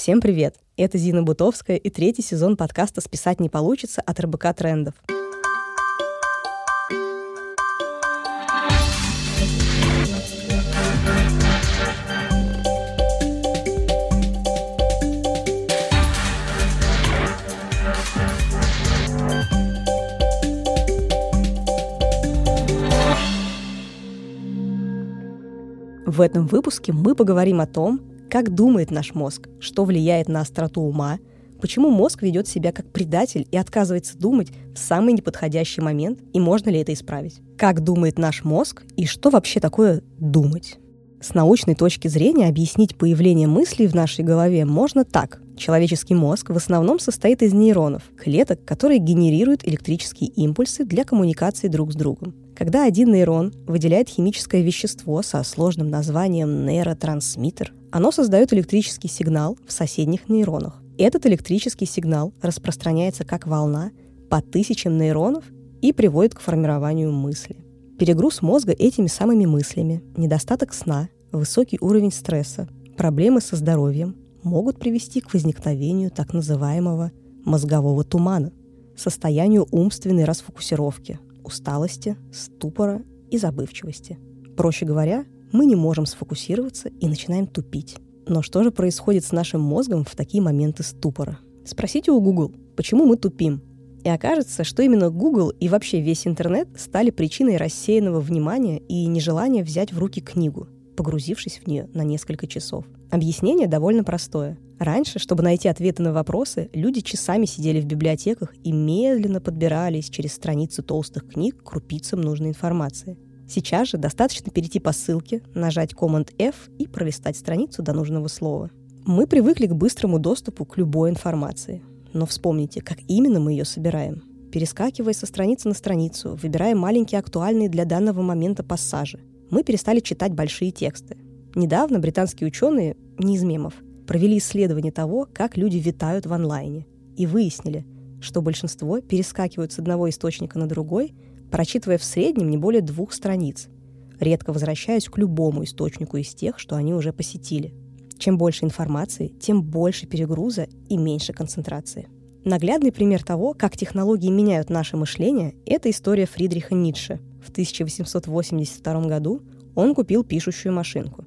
Всем привет! Это Зина Бутовская и третий сезон подкаста «Списать не получится» от РБК «Трендов». В этом выпуске мы поговорим о том, как думает наш мозг, что влияет на остроту ума, почему мозг ведет себя как предатель и отказывается думать в самый неподходящий момент, и можно ли это исправить. Как думает наш мозг и что вообще такое думать. С научной точки зрения объяснить появление мыслей в нашей голове можно так. Человеческий мозг в основном состоит из нейронов, клеток, которые генерируют электрические импульсы для коммуникации друг с другом. Когда один нейрон выделяет химическое вещество со сложным названием нейротрансмиттер, оно создает электрический сигнал в соседних нейронах. Этот электрический сигнал распространяется как волна по тысячам нейронов и приводит к формированию мысли. Перегруз мозга этими самыми мыслями, недостаток сна, высокий уровень стресса, проблемы со здоровьем могут привести к возникновению так называемого мозгового тумана, состоянию умственной расфокусировки, усталости, ступора и забывчивости. Проще говоря, мы не можем сфокусироваться и начинаем тупить. Но что же происходит с нашим мозгом в такие моменты ступора? Спросите у Google, почему мы тупим. И окажется, что именно Google и вообще весь интернет стали причиной рассеянного внимания и нежелания взять в руки книгу, погрузившись в нее на несколько часов. Объяснение довольно простое. Раньше, чтобы найти ответы на вопросы, люди часами сидели в библиотеках и медленно подбирались через страницы толстых книг к крупицам нужной информации. Сейчас же достаточно перейти по ссылке, нажать Command-F и пролистать страницу до нужного слова. Мы привыкли к быстрому доступу к любой информации. Но вспомните, как именно мы ее собираем. Перескакивая со страницы на страницу, выбирая маленькие актуальные для данного момента пассажи, мы перестали читать большие тексты. Недавно британские ученые, не из мемов, провели исследование того, как люди витают в онлайне, и выяснили, что большинство перескакивают с одного источника на другой – прочитывая в среднем не более двух страниц, редко возвращаясь к любому источнику из тех, что они уже посетили. Чем больше информации, тем больше перегруза и меньше концентрации. Наглядный пример того, как технологии меняют наше мышление, это история Фридриха Ницше. В 1882 году он купил пишущую машинку.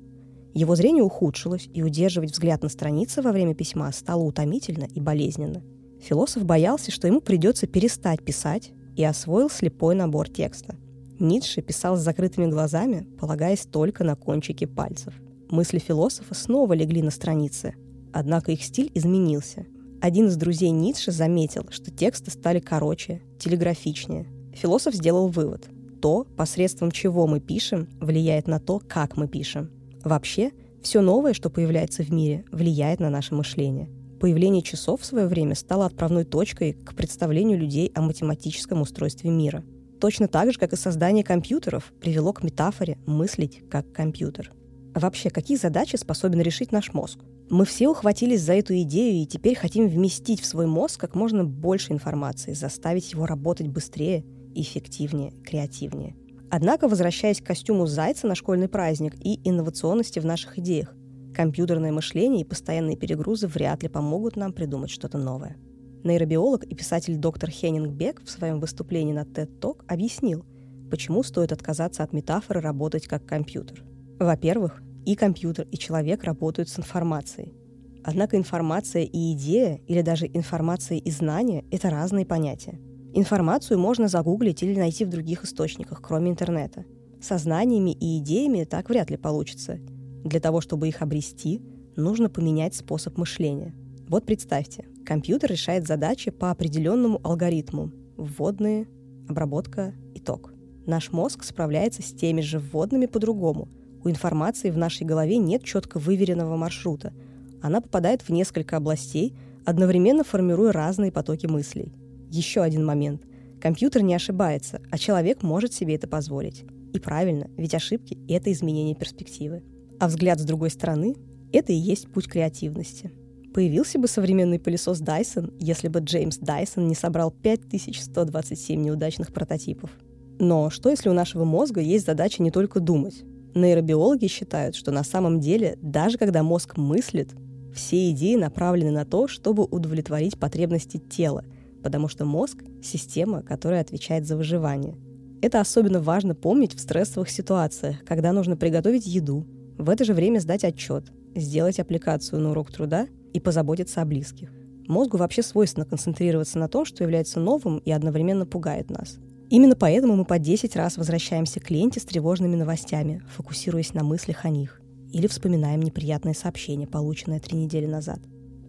Его зрение ухудшилось, и удерживать взгляд на странице во время письма стало утомительно и болезненно. Философ боялся, что ему придется перестать писать, и освоил слепой набор текста. Ницше писал с закрытыми глазами, полагаясь только на кончики пальцев. Мысли философа снова легли на страницы, однако их стиль изменился. Один из друзей Ницше заметил, что тексты стали короче, телеграфичнее. Философ сделал вывод. То, посредством чего мы пишем, влияет на то, как мы пишем. Вообще, все новое, что появляется в мире, влияет на наше мышление – Появление часов в свое время стало отправной точкой к представлению людей о математическом устройстве мира. Точно так же, как и создание компьютеров привело к метафоре «мыслить как компьютер». А вообще, какие задачи способен решить наш мозг? Мы все ухватились за эту идею и теперь хотим вместить в свой мозг как можно больше информации, заставить его работать быстрее, эффективнее, креативнее. Однако, возвращаясь к костюму зайца на школьный праздник и инновационности в наших идеях, Компьютерное мышление и постоянные перегрузы вряд ли помогут нам придумать что-то новое. Нейробиолог и писатель доктор Хеннинг Бек в своем выступлении на TED Talk объяснил, почему стоит отказаться от метафоры работать как компьютер. Во-первых, и компьютер, и человек работают с информацией. Однако информация и идея, или даже информация и знание – это разные понятия. Информацию можно загуглить или найти в других источниках, кроме интернета. Со знаниями и идеями так вряд ли получится – для того, чтобы их обрести, нужно поменять способ мышления. Вот представьте, компьютер решает задачи по определенному алгоритму. Вводные, обработка, итог. Наш мозг справляется с теми же вводными по-другому. У информации в нашей голове нет четко выверенного маршрута. Она попадает в несколько областей, одновременно формируя разные потоки мыслей. Еще один момент. Компьютер не ошибается, а человек может себе это позволить. И правильно, ведь ошибки — это изменение перспективы. А взгляд с другой стороны – это и есть путь креативности. Появился бы современный пылесос Dyson, если бы Джеймс Дайсон не собрал 5127 неудачных прототипов. Но что если у нашего мозга есть задача не только думать? Нейробиологи считают, что на самом деле, даже когда мозг мыслит, Все идеи направлены на то, чтобы удовлетворить потребности тела, потому что мозг — система, которая отвечает за выживание. Это особенно важно помнить в стрессовых ситуациях, когда нужно приготовить еду, в это же время сдать отчет, сделать аппликацию на урок труда и позаботиться о близких. Мозгу вообще свойственно концентрироваться на том, что является новым и одновременно пугает нас. Именно поэтому мы по 10 раз возвращаемся к ленте с тревожными новостями, фокусируясь на мыслях о них. Или вспоминаем неприятное сообщение, полученное три недели назад.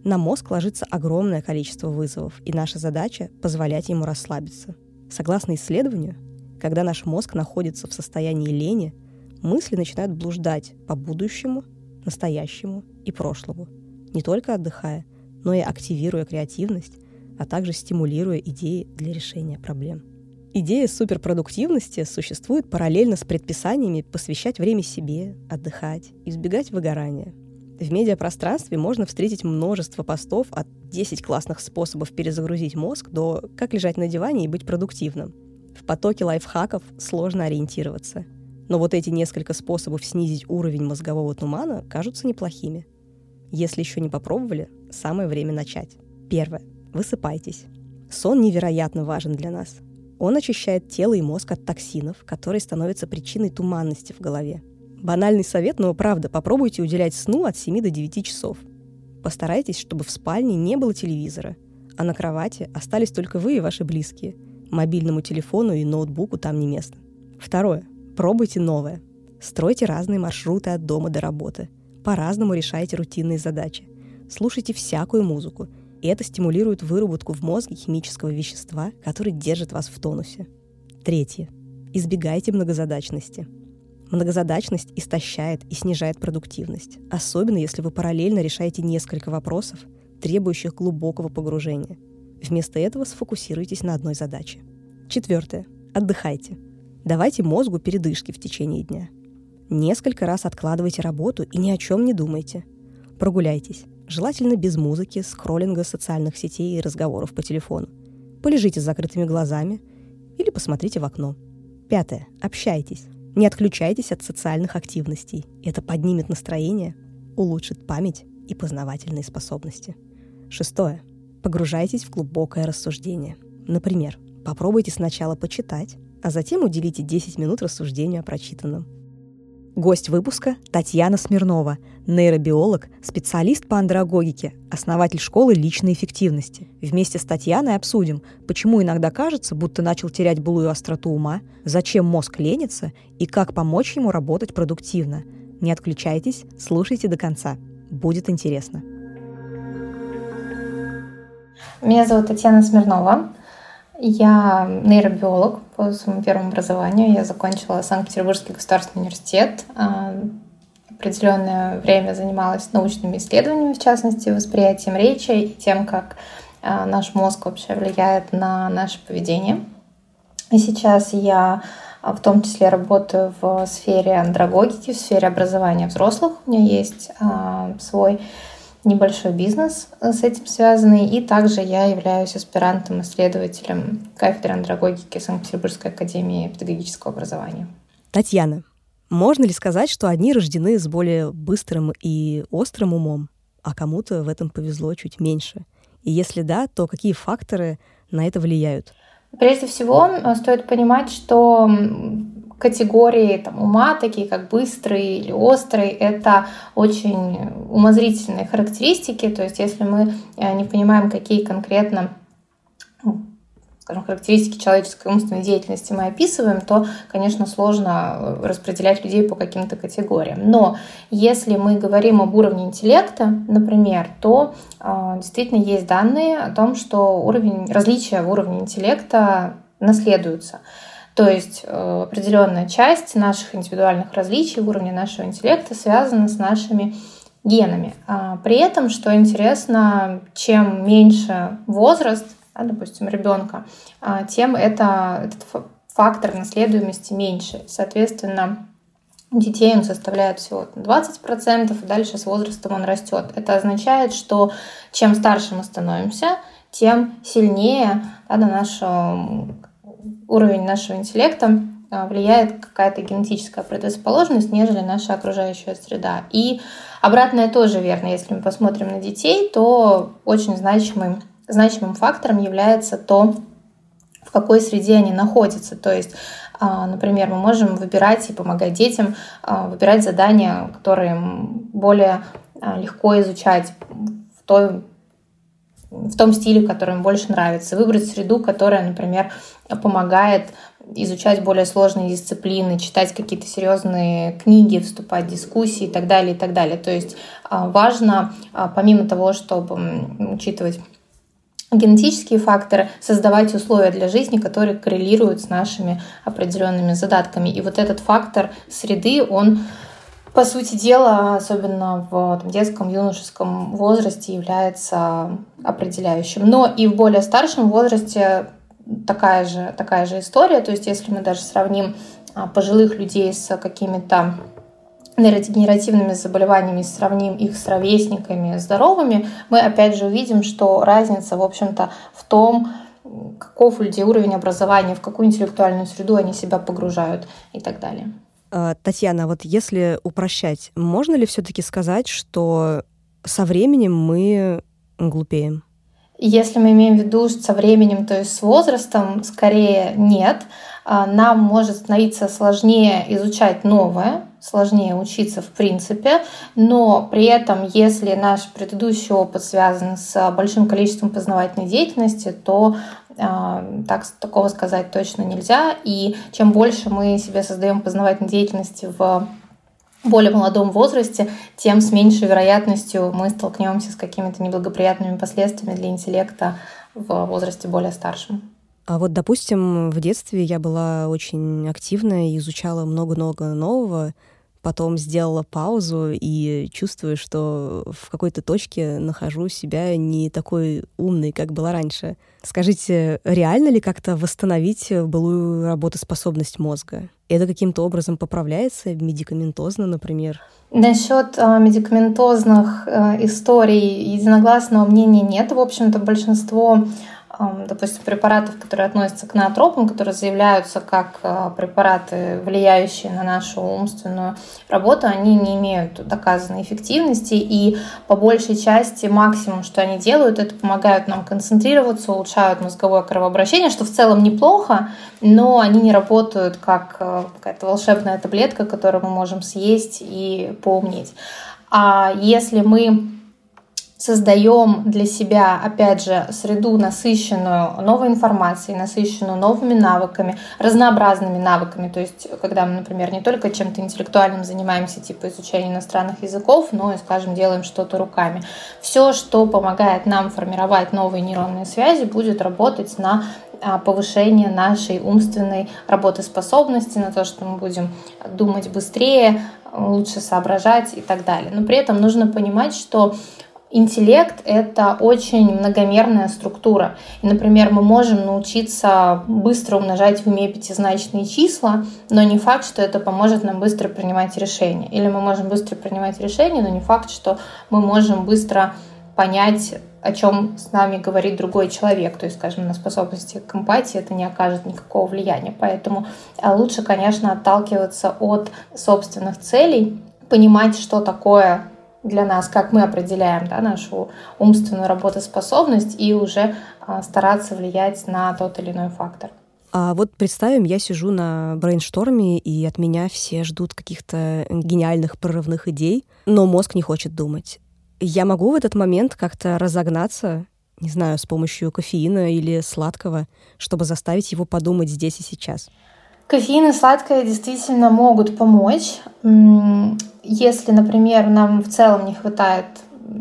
На мозг ложится огромное количество вызовов, и наша задача – позволять ему расслабиться. Согласно исследованию, когда наш мозг находится в состоянии лени, мысли начинают блуждать по будущему, настоящему и прошлому, не только отдыхая, но и активируя креативность, а также стимулируя идеи для решения проблем. Идея суперпродуктивности существует параллельно с предписаниями посвящать время себе, отдыхать, избегать выгорания. В медиапространстве можно встретить множество постов от 10 классных способов перезагрузить мозг до «как лежать на диване и быть продуктивным». В потоке лайфхаков сложно ориентироваться. Но вот эти несколько способов снизить уровень мозгового тумана кажутся неплохими. Если еще не попробовали, самое время начать. Первое. Высыпайтесь. Сон невероятно важен для нас. Он очищает тело и мозг от токсинов, которые становятся причиной туманности в голове. Банальный совет, но правда, попробуйте уделять сну от 7 до 9 часов. Постарайтесь, чтобы в спальне не было телевизора, а на кровати остались только вы и ваши близкие. Мобильному телефону и ноутбуку там не место. Второе. Пробуйте новое. Стройте разные маршруты от дома до работы. По-разному решайте рутинные задачи. Слушайте всякую музыку – и это стимулирует выработку в мозге химического вещества, который держит вас в тонусе. Третье. Избегайте многозадачности. Многозадачность истощает и снижает продуктивность, особенно если вы параллельно решаете несколько вопросов, требующих глубокого погружения. Вместо этого сфокусируйтесь на одной задаче. Четвертое. Отдыхайте. Давайте мозгу передышки в течение дня. Несколько раз откладывайте работу и ни о чем не думайте. Прогуляйтесь. Желательно без музыки, скроллинга социальных сетей и разговоров по телефону. Полежите с закрытыми глазами или посмотрите в окно. Пятое. Общайтесь. Не отключайтесь от социальных активностей. Это поднимет настроение, улучшит память и познавательные способности. Шестое. Погружайтесь в глубокое рассуждение. Например, попробуйте сначала почитать, а затем уделите 10 минут рассуждению о прочитанном. Гость выпуска – Татьяна Смирнова, нейробиолог, специалист по андрогогике, основатель школы личной эффективности. Вместе с Татьяной обсудим, почему иногда кажется, будто начал терять былую остроту ума, зачем мозг ленится и как помочь ему работать продуктивно. Не отключайтесь, слушайте до конца. Будет интересно. Меня зовут Татьяна Смирнова. Я нейробиолог по своему первому образованию. Я закончила Санкт-Петербургский государственный университет. А, определенное время занималась научными исследованиями, в частности, восприятием речи и тем, как а, наш мозг вообще влияет на наше поведение. И сейчас я а, в том числе работаю в сфере андрогогики, в сфере образования взрослых. У меня есть свой небольшой бизнес э, с этим связанный, и также я являюсь аспирантом-исследователем кафедры андрогогики Санкт-Петербургской академии педагогического образования. Татьяна, можно ли сказать, что одни рождены с более быстрым и острым умом, а кому-то в этом повезло чуть меньше? И если да, то какие факторы на это влияют? Прежде всего, стоит понимать, что категории там, ума, такие как быстрый или острый, это очень умозрительные характеристики. То есть если мы э, не понимаем, какие конкретно скажем, характеристики человеческой умственной деятельности мы описываем, то, конечно, сложно э, распределять людей по каким-то категориям. Но если мы говорим об уровне интеллекта, например, то э, действительно есть данные о том, что уровень, различия в уровне интеллекта наследуются. То есть э, определенная часть наших индивидуальных различий, уровня нашего интеллекта связана с нашими генами. А при этом, что интересно, чем меньше возраст, да, допустим, ребенка, а, тем это, этот фактор наследуемости меньше. Соответственно, детей он составляет всего 20%, дальше с возрастом он растет. Это означает, что чем старше мы становимся, тем сильнее да, на нашу уровень нашего интеллекта а, влияет какая-то генетическая предрасположенность, нежели наша окружающая среда. И обратное тоже верно. Если мы посмотрим на детей, то очень значимым, значимым фактором является то, в какой среде они находятся. То есть а, Например, мы можем выбирать и помогать детям выбирать задания, которые более легко изучать в той в том стиле, который им больше нравится, выбрать среду, которая, например, помогает изучать более сложные дисциплины, читать какие-то серьезные книги, вступать в дискуссии и так далее, и так далее. То есть а, важно, а, помимо того, чтобы учитывать генетические факторы, создавать условия для жизни, которые коррелируют с нашими определенными задатками. И вот этот фактор среды, он по сути дела, особенно в там, детском, юношеском возрасте, является определяющим. Но и в более старшем возрасте такая же, такая же история. То есть если мы даже сравним а, пожилых людей с какими-то нейродегенеративными заболеваниями, сравним их с ровесниками здоровыми, мы опять же увидим, что разница, в общем-то, в том, каков у людей уровень образования, в какую интеллектуальную среду они себя погружают и так далее. А, Татьяна, вот если упрощать, можно ли все-таки сказать, что со временем мы глупеем? Если мы имеем в виду со временем, то есть с возрастом, скорее нет. А, нам может становиться сложнее изучать новое, сложнее учиться в принципе, но при этом, если наш предыдущий опыт связан с большим количеством познавательной деятельности, то а, так, такого сказать точно нельзя. И чем больше мы себе создаем познавательной деятельности в более молодом возрасте, тем с меньшей вероятностью мы столкнемся с какими-то неблагоприятными последствиями для интеллекта в возрасте более старшем. А вот, допустим, в детстве я была очень активна и изучала много-много нового, потом сделала паузу и чувствую, что в какой-то точке нахожу себя не такой умной, как была раньше. Скажите, реально ли как-то восстановить былую работоспособность мозга? Это каким-то образом поправляется медикаментозно, например? Насчет э, медикаментозных э, историй единогласного мнения нет. В общем-то, большинство допустим, препаратов, которые относятся к ноотропам, которые заявляются как а, препараты, влияющие на нашу умственную работу, они не имеют доказанной эффективности, и по большей части максимум, что они делают, это помогают нам концентрироваться, улучшают мозговое кровообращение, что в целом неплохо, но они не работают как а, какая-то волшебная таблетка, которую мы можем съесть и поумнеть. А если мы создаем для себя, опять же, среду, насыщенную новой информацией, насыщенную новыми навыками, разнообразными навыками. То есть, когда мы, например, не только чем-то интеллектуальным занимаемся, типа изучения иностранных языков, но и, скажем, делаем что-то руками. Все, что помогает нам формировать новые нейронные связи, будет работать на а, повышение нашей умственной работоспособности, на то, что мы будем думать быстрее, лучше соображать и так далее. Но при этом нужно понимать, что Интеллект — это очень многомерная структура. И, например, мы можем научиться быстро умножать в уме пятизначные числа, но не факт, что это поможет нам быстро принимать решения. Или мы можем быстро принимать решения, но не факт, что мы можем быстро понять, о чем с нами говорит другой человек. То есть, скажем, на способности к эмпатии это не окажет никакого влияния. Поэтому а, лучше, конечно, отталкиваться от собственных целей, понимать, что такое для нас, как мы определяем да, нашу умственную работоспособность и уже а, стараться влиять на тот или иной фактор. А вот представим, я сижу на брейншторме, и от меня все ждут каких-то гениальных прорывных идей, но мозг не хочет думать. Я могу в этот момент как-то разогнаться, не знаю, с помощью кофеина или сладкого, чтобы заставить его подумать здесь и сейчас? Кофеин и сладкое действительно могут помочь. Если, например, нам в целом не хватает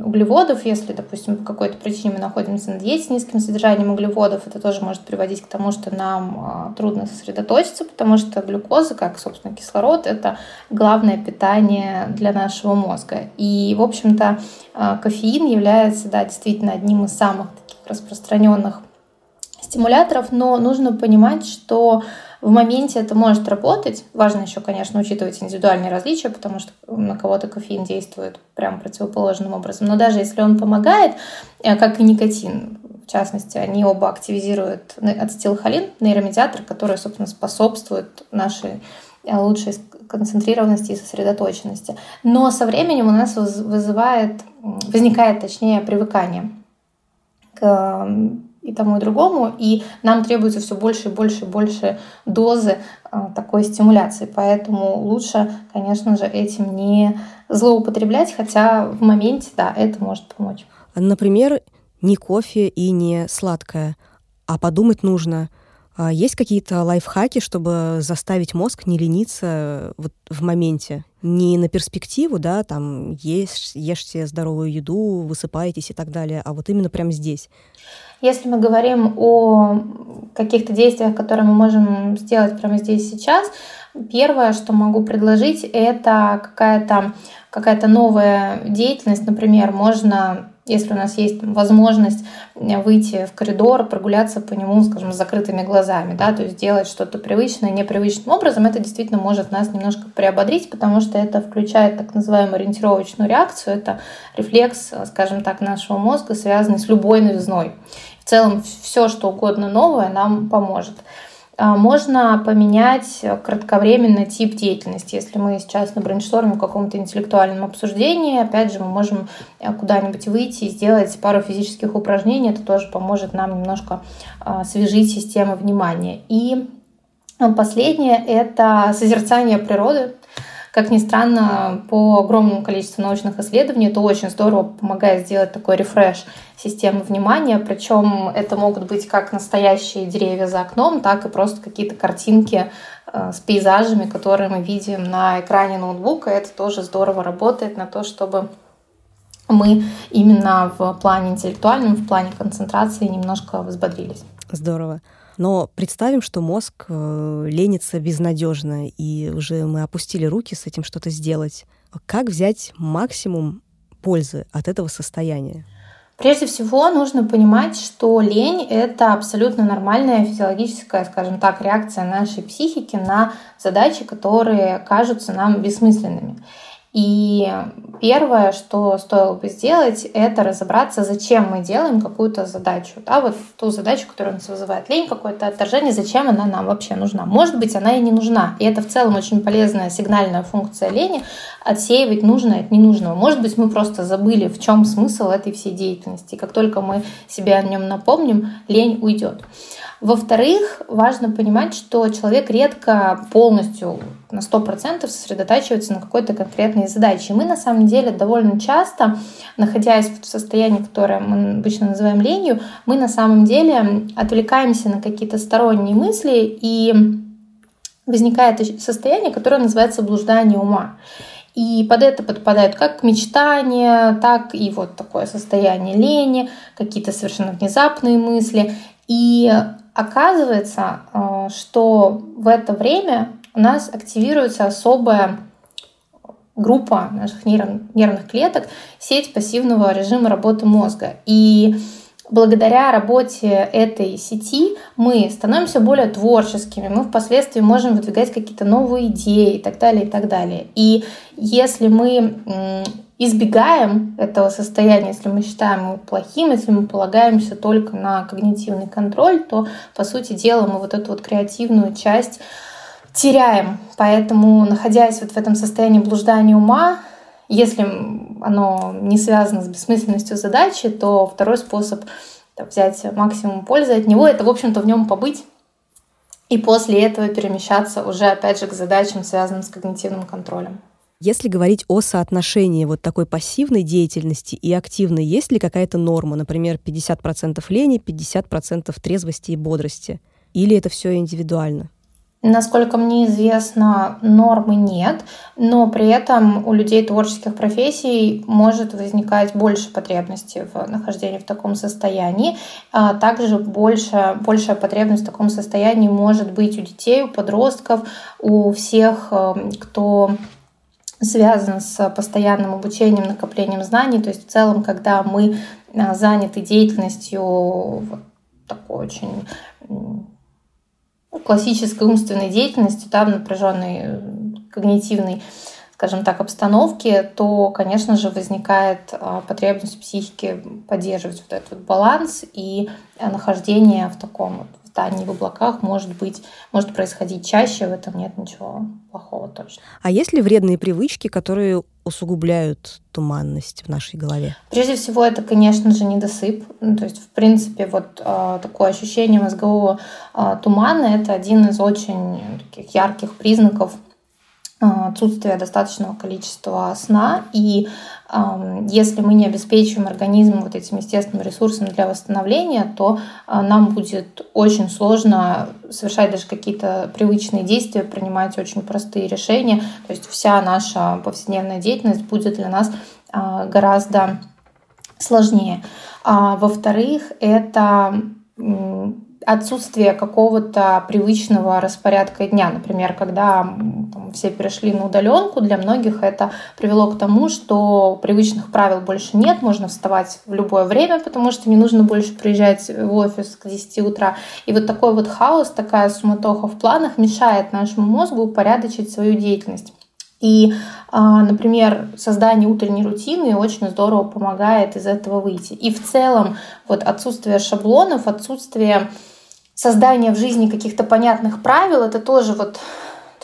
углеводов, если, допустим, по какой-то причине мы находимся на диете с низким содержанием углеводов, это тоже может приводить к тому, что нам а, трудно сосредоточиться, потому что глюкоза, как, собственно, кислород, это главное питание для нашего мозга. И, в общем-то, а, кофеин является, да, действительно одним из самых таких распространенных стимуляторов, но нужно понимать, что в моменте это может работать. Важно еще, конечно, учитывать индивидуальные различия, потому что на кого-то кофеин действует прям противоположным образом. Но даже если он помогает, э, как и никотин, в частности, они оба активизируют ацетилхолин, нейромедиатор, который, собственно, способствует нашей э, лучшей концентрированности и сосредоточенности. Но со временем у нас вызывает, возникает, точнее, привыкание к и тому, и другому, и нам требуется все больше и больше и больше дозы а, такой стимуляции. Поэтому лучше, конечно же, этим не злоупотреблять, хотя в моменте, да, это может помочь. Например, не кофе и не сладкое, а подумать нужно – есть какие-то лайфхаки, чтобы заставить мозг не лениться вот в моменте? Не на перспективу, да, там ешь, ешьте здоровую еду, высыпаетесь и так далее, а вот именно прямо здесь. Если мы говорим о каких-то действиях, которые мы можем сделать прямо здесь сейчас, первое, что могу предложить, это какая-то какая-то новая деятельность. Например, можно если у нас есть возможность выйти в коридор, прогуляться по нему, скажем, с закрытыми глазами, да, то есть делать что-то привычное, непривычным образом, это действительно может нас немножко приободрить, потому что это включает так называемую ориентировочную реакцию, это рефлекс, скажем так, нашего мозга, связанный с любой новизной. В целом все, что угодно новое нам поможет. А, можно поменять кратковременно тип деятельности. Если мы сейчас на брейншторме в каком-то интеллектуальном обсуждении, опять же, мы можем э, куда-нибудь выйти и сделать пару физических упражнений. Это тоже поможет нам немножко а, освежить систему внимания. И последнее – это созерцание природы. Как ни странно, по огромному количеству научных исследований это очень здорово помогает сделать такой рефреш системы внимания. Причем это могут быть как настоящие деревья за окном, так и просто какие-то картинки э, с пейзажами, которые мы видим на экране ноутбука. Это тоже здорово работает на то, чтобы мы именно в плане интеллектуальном, в плане концентрации немножко взбодрились. Здорово. Но представим, что мозг э, ленится безнадежно, и уже мы опустили руки с этим что-то сделать. Как взять максимум пользы от этого состояния? Прежде всего нужно понимать, что лень — это абсолютно нормальная физиологическая, скажем так, реакция нашей психики на задачи, которые кажутся нам бессмысленными. И первое, что стоило бы сделать, это разобраться, зачем мы делаем какую-то задачу. Да, вот ту задачу, которая у нас вызывает лень, какое-то отторжение, зачем она нам вообще нужна. Может быть, она и не нужна. И это в целом очень полезная сигнальная функция лени — отсеивать нужное от ненужного. Может быть, мы просто забыли, в чем смысл этой всей деятельности. И как только мы себе о нем напомним, лень уйдет. Во-вторых, важно понимать, что человек редко полностью на 100% сосредотачивается на какой-то конкретной задаче. И мы на самом деле довольно часто, находясь в состоянии, которое мы обычно называем ленью, мы на самом деле отвлекаемся на какие-то сторонние мысли и возникает состояние, которое называется блуждание ума. И под это подпадают как мечтания, так и вот такое состояние лени, какие-то совершенно внезапные мысли. И Оказывается, э, что в это время у нас активируется особая группа наших нервных клеток, сеть пассивного режима работы мозга. И благодаря работе этой сети мы становимся более творческими, мы впоследствии можем выдвигать какие-то новые идеи и так далее, и так далее. И если мы избегаем этого состояния, если мы считаем его плохим, если мы полагаемся только на когнитивный контроль, то, по сути дела, мы вот эту вот креативную часть теряем. Поэтому, находясь вот в этом состоянии блуждания ума, если оно не связано с бессмысленностью задачи, то второй способ так, взять максимум пользы от него, это, в общем-то, в нем побыть и после этого перемещаться уже, опять же, к задачам, связанным с когнитивным контролем. Если говорить о соотношении вот такой пассивной деятельности и активной, есть ли какая-то норма, например, 50% лени, 50% трезвости и бодрости? Или это все индивидуально? Насколько мне известно, нормы нет, но при этом у людей творческих профессий может возникать больше потребности в нахождении в таком состоянии. А также больше, большая потребность в таком состоянии может быть у детей, у подростков, у всех, э, кто связан с постоянным обучением, накоплением знаний. То есть в целом, когда мы а, заняты деятельностью такой очень классической умственной деятельностью, да, напряженной когнитивной скажем так, обстановки, то, конечно же, возникает потребность психики поддерживать вот этот вот баланс и нахождение в таком вот питании в облаках может быть, может происходить чаще, в этом нет ничего плохого точно. А есть ли вредные привычки, которые усугубляют туманность в нашей голове? Прежде всего, это, конечно же, недосып. Ну, то есть, в принципе, вот э, такое ощущение мозгового э, тумана – это один из очень таких ярких признаков отсутствие достаточного количества сна. И э, если мы не обеспечиваем организм вот этим естественным ресурсом для восстановления, то э, нам будет очень сложно совершать даже какие-то привычные действия, принимать очень простые решения. То есть вся наша повседневная деятельность будет для нас э, гораздо сложнее. А, во-вторых, это отсутствие какого-то привычного распорядка дня. Например, когда там, все перешли на удаленку, для многих это привело к тому, что привычных правил больше нет, можно вставать в любое время, потому что не нужно больше приезжать в офис к 10 утра. И вот такой вот хаос, такая суматоха в планах мешает нашему мозгу упорядочить свою деятельность. И, а, например, создание утренней рутины очень здорово помогает из этого выйти. И в целом вот отсутствие шаблонов, отсутствие создание в жизни каких-то понятных правил, это тоже вот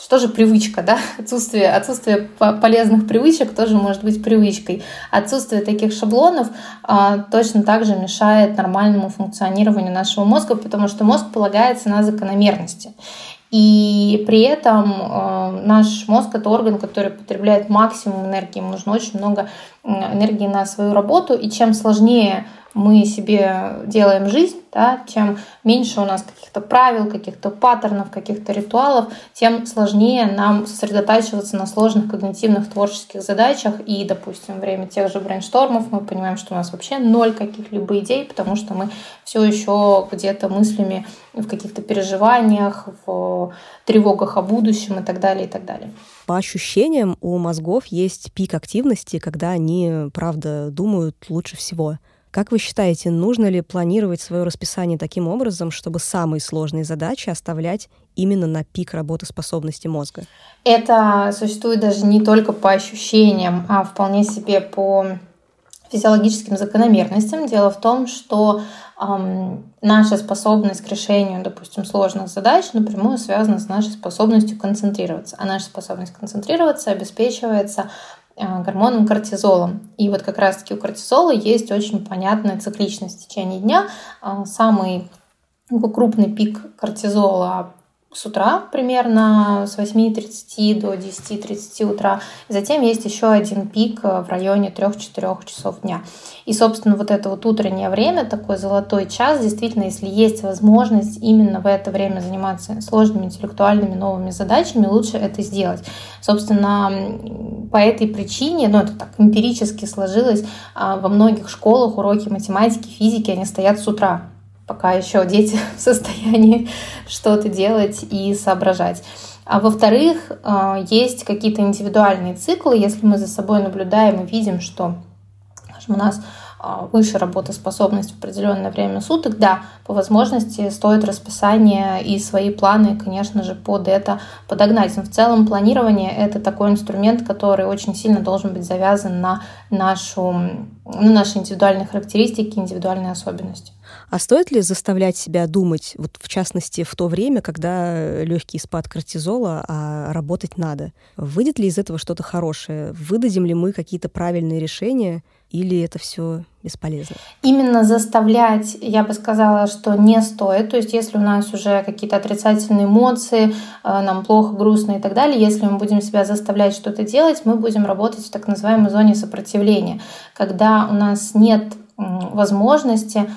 что же привычка, да? Отсутствие, отсутствие полезных привычек тоже может быть привычкой. Отсутствие таких шаблонов а, точно так же мешает нормальному функционированию нашего мозга, потому что мозг полагается на закономерности. И при этом э, наш мозг это орган, который потребляет максимум энергии. Ему нужно очень много энергии на свою работу. И чем сложнее мы себе делаем жизнь, да, чем меньше у нас каких-то правил, каких-то паттернов, каких-то ритуалов, тем сложнее нам сосредотачиваться на сложных когнитивных творческих задачах. И, допустим, время тех же брейнштормов мы понимаем, что у нас вообще ноль каких-либо идей, потому что мы все еще где-то мыслями в каких-то переживаниях, в тревогах о будущем и так далее, и так далее. По ощущениям у мозгов есть пик активности, когда они, правда, думают лучше всего. Как вы считаете, нужно ли планировать свое расписание таким образом, чтобы самые сложные задачи оставлять именно на пик работоспособности мозга? Это существует даже не только по ощущениям, а вполне себе по физиологическим закономерностям. Дело в том, что эм, наша способность к решению, допустим, сложных задач напрямую связана с нашей способностью концентрироваться. А наша способность концентрироваться обеспечивается гормоном кортизолом. И вот как раз-таки у кортизола есть очень понятная цикличность в течение дня. Э, самый крупный пик кортизола с утра примерно с 8.30 до 10.30 утра. Затем есть еще один пик в районе 3-4 часов дня. И, собственно, вот это вот утреннее время, такой золотой час, действительно, если есть возможность именно в это время заниматься сложными интеллектуальными новыми задачами, лучше это сделать. Собственно, по этой причине, ну это так эмпирически сложилось, а, во многих школах уроки математики, физики, они стоят с утра пока еще дети в состоянии что-то делать и соображать. А во-вторых, а, есть какие-то индивидуальные циклы. Если мы за собой наблюдаем и видим, что скажем, у нас а, выше работоспособность в определенное время суток, да, по возможности стоит расписание и свои планы, конечно же, под это подогнать. Но в целом планирование — это такой инструмент, который очень сильно должен быть завязан на, нашу, на наши индивидуальные характеристики, индивидуальные особенности. А стоит ли заставлять себя думать, вот в частности, в то время, когда легкий спад кортизола, а работать надо? Выйдет ли из этого что-то хорошее? Выдадим ли мы какие-то правильные решения? или это все бесполезно? Именно заставлять, я бы сказала, что не стоит. То есть, если у нас уже какие-то отрицательные эмоции, э, нам плохо, грустно и так далее, если мы будем себя заставлять что-то делать, мы будем работать в так называемой зоне сопротивления, когда у нас нет возможности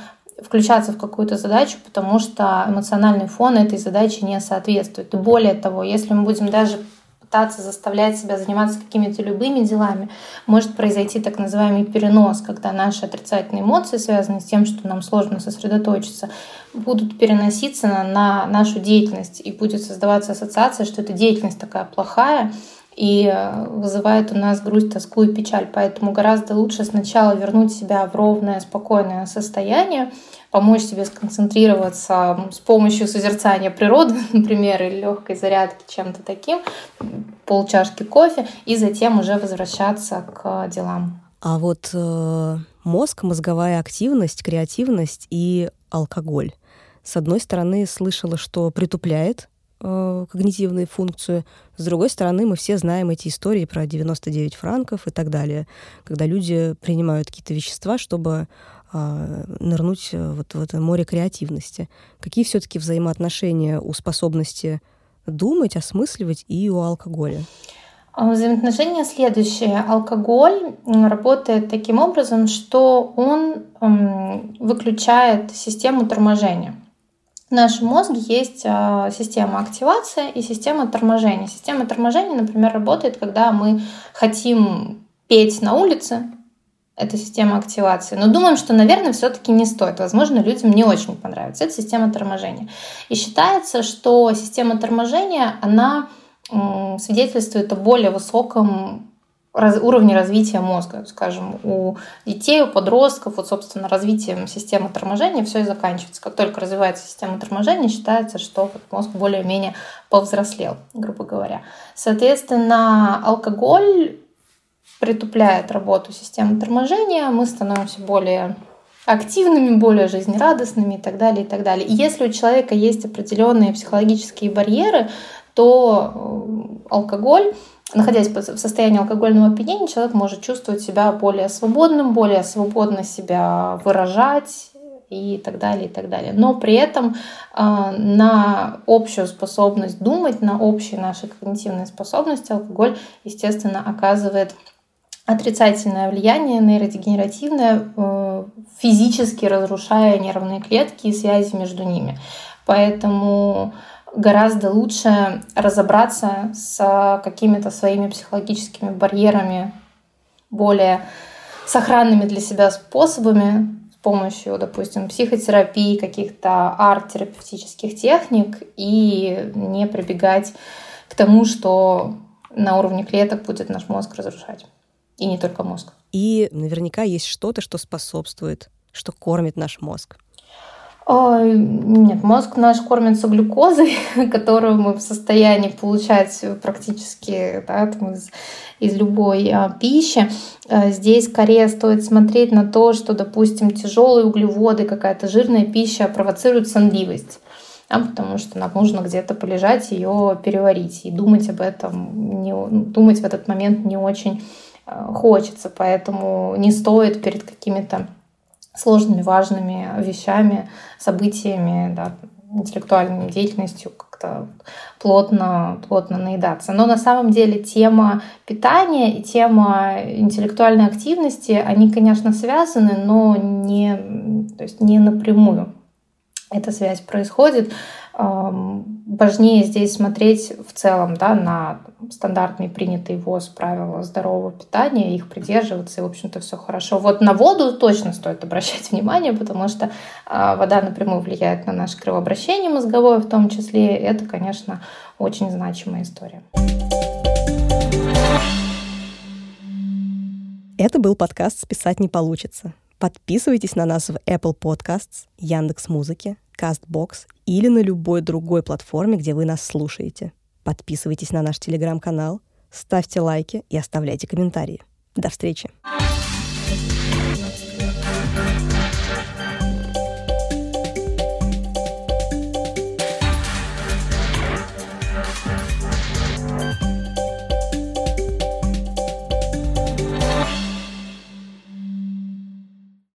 включаться в какую-то задачу, потому что эмоциональный фон этой задачи не соответствует. И более того, если мы будем даже пытаться заставлять себя заниматься какими-то любыми делами, может произойти так называемый перенос, когда наши отрицательные эмоции, связанные с тем, что нам сложно сосредоточиться, будут переноситься на, на нашу деятельность, и будет создаваться ассоциация, что эта деятельность такая плохая, и э, вызывает у нас грусть, тоску и печаль. Поэтому гораздо лучше сначала вернуть себя в ровное, спокойное состояние, помочь себе сконцентрироваться с помощью созерцания природы, например, или легкой зарядки чем-то таким, полчашки кофе, и затем уже возвращаться к делам. А вот э, мозг, мозговая активность, креативность и алкоголь. С одной стороны, слышала, что притупляет э, когнитивные функции. С другой стороны, мы все знаем эти истории про 99 франков и так далее, когда люди принимают какие-то вещества, чтобы э, нырнуть вот в это море креативности. Какие все-таки взаимоотношения у способности думать, осмысливать и у алкоголя? А, взаимоотношения следующие. Алкоголь работает таким образом, что он выключает систему торможения. В нашем мозге есть а, система активации и система торможения. Система торможения, например, работает, когда мы хотим петь на улице, это система активации. Но думаем, что, наверное, все-таки не стоит. Возможно, людям не очень понравится. Это система торможения. И считается, что система торможения, она свидетельствует о более высоком раз, уровне развития мозга. Скажем, у детей, у подростков, вот, собственно, развитием системы торможения все и заканчивается. Как только развивается система торможения, считается, что мозг более-менее повзрослел, грубо говоря. Соответственно, алкоголь притупляет работу системы торможения, мы становимся более активными, более жизнерадостными и так далее, и так далее. И если у человека есть определенные психологические барьеры, то э, алкоголь находясь в состоянии алкогольного опьянения, человек может чувствовать себя более свободным, более свободно себя выражать и так далее, и так далее. Но при этом э, на общую способность думать, на общие наши когнитивные способности алкоголь, естественно, оказывает отрицательное влияние нейродегенеративное, э, физически разрушая нервные клетки и связи между ними. Поэтому гораздо лучше разобраться с какими-то своими психологическими барьерами, более сохранными для себя способами, с помощью, допустим, психотерапии, каких-то арт-терапевтических техник и не прибегать к тому, что на уровне клеток будет наш мозг разрушать. И не только мозг. И наверняка есть что-то, что способствует, что кормит наш мозг. Нет, мозг наш кормится глюкозой, которую мы в состоянии получать практически да, из, из любой а, пищи. А, здесь скорее стоит смотреть на то, что, допустим, тяжелые углеводы, какая-то жирная пища провоцирует сонливость. Да, потому что нам нужно где-то полежать, ее переварить. И думать об этом, не, думать в этот момент не очень а, хочется. Поэтому не стоит перед какими-то сложными, важными вещами, событиями, да, интеллектуальной деятельностью как-то плотно, плотно наедаться. Но на самом деле тема питания и тема интеллектуальной активности, они, конечно, связаны, но не, то есть не напрямую эта связь происходит важнее здесь смотреть в целом да, на стандартные принятые ВОЗ правила здорового питания, их придерживаться, и, в общем-то, все хорошо. Вот на воду точно стоит обращать внимание, потому что а, вода напрямую влияет на наше кровообращение мозговое в том числе. Это, конечно, очень значимая история. Это был подкаст «Списать не получится». Подписывайтесь на нас в Apple Podcasts, Яндекс Музыке, CastBox или на любой другой платформе, где вы нас слушаете. Подписывайтесь на наш телеграм-канал, ставьте лайки и оставляйте комментарии. До встречи!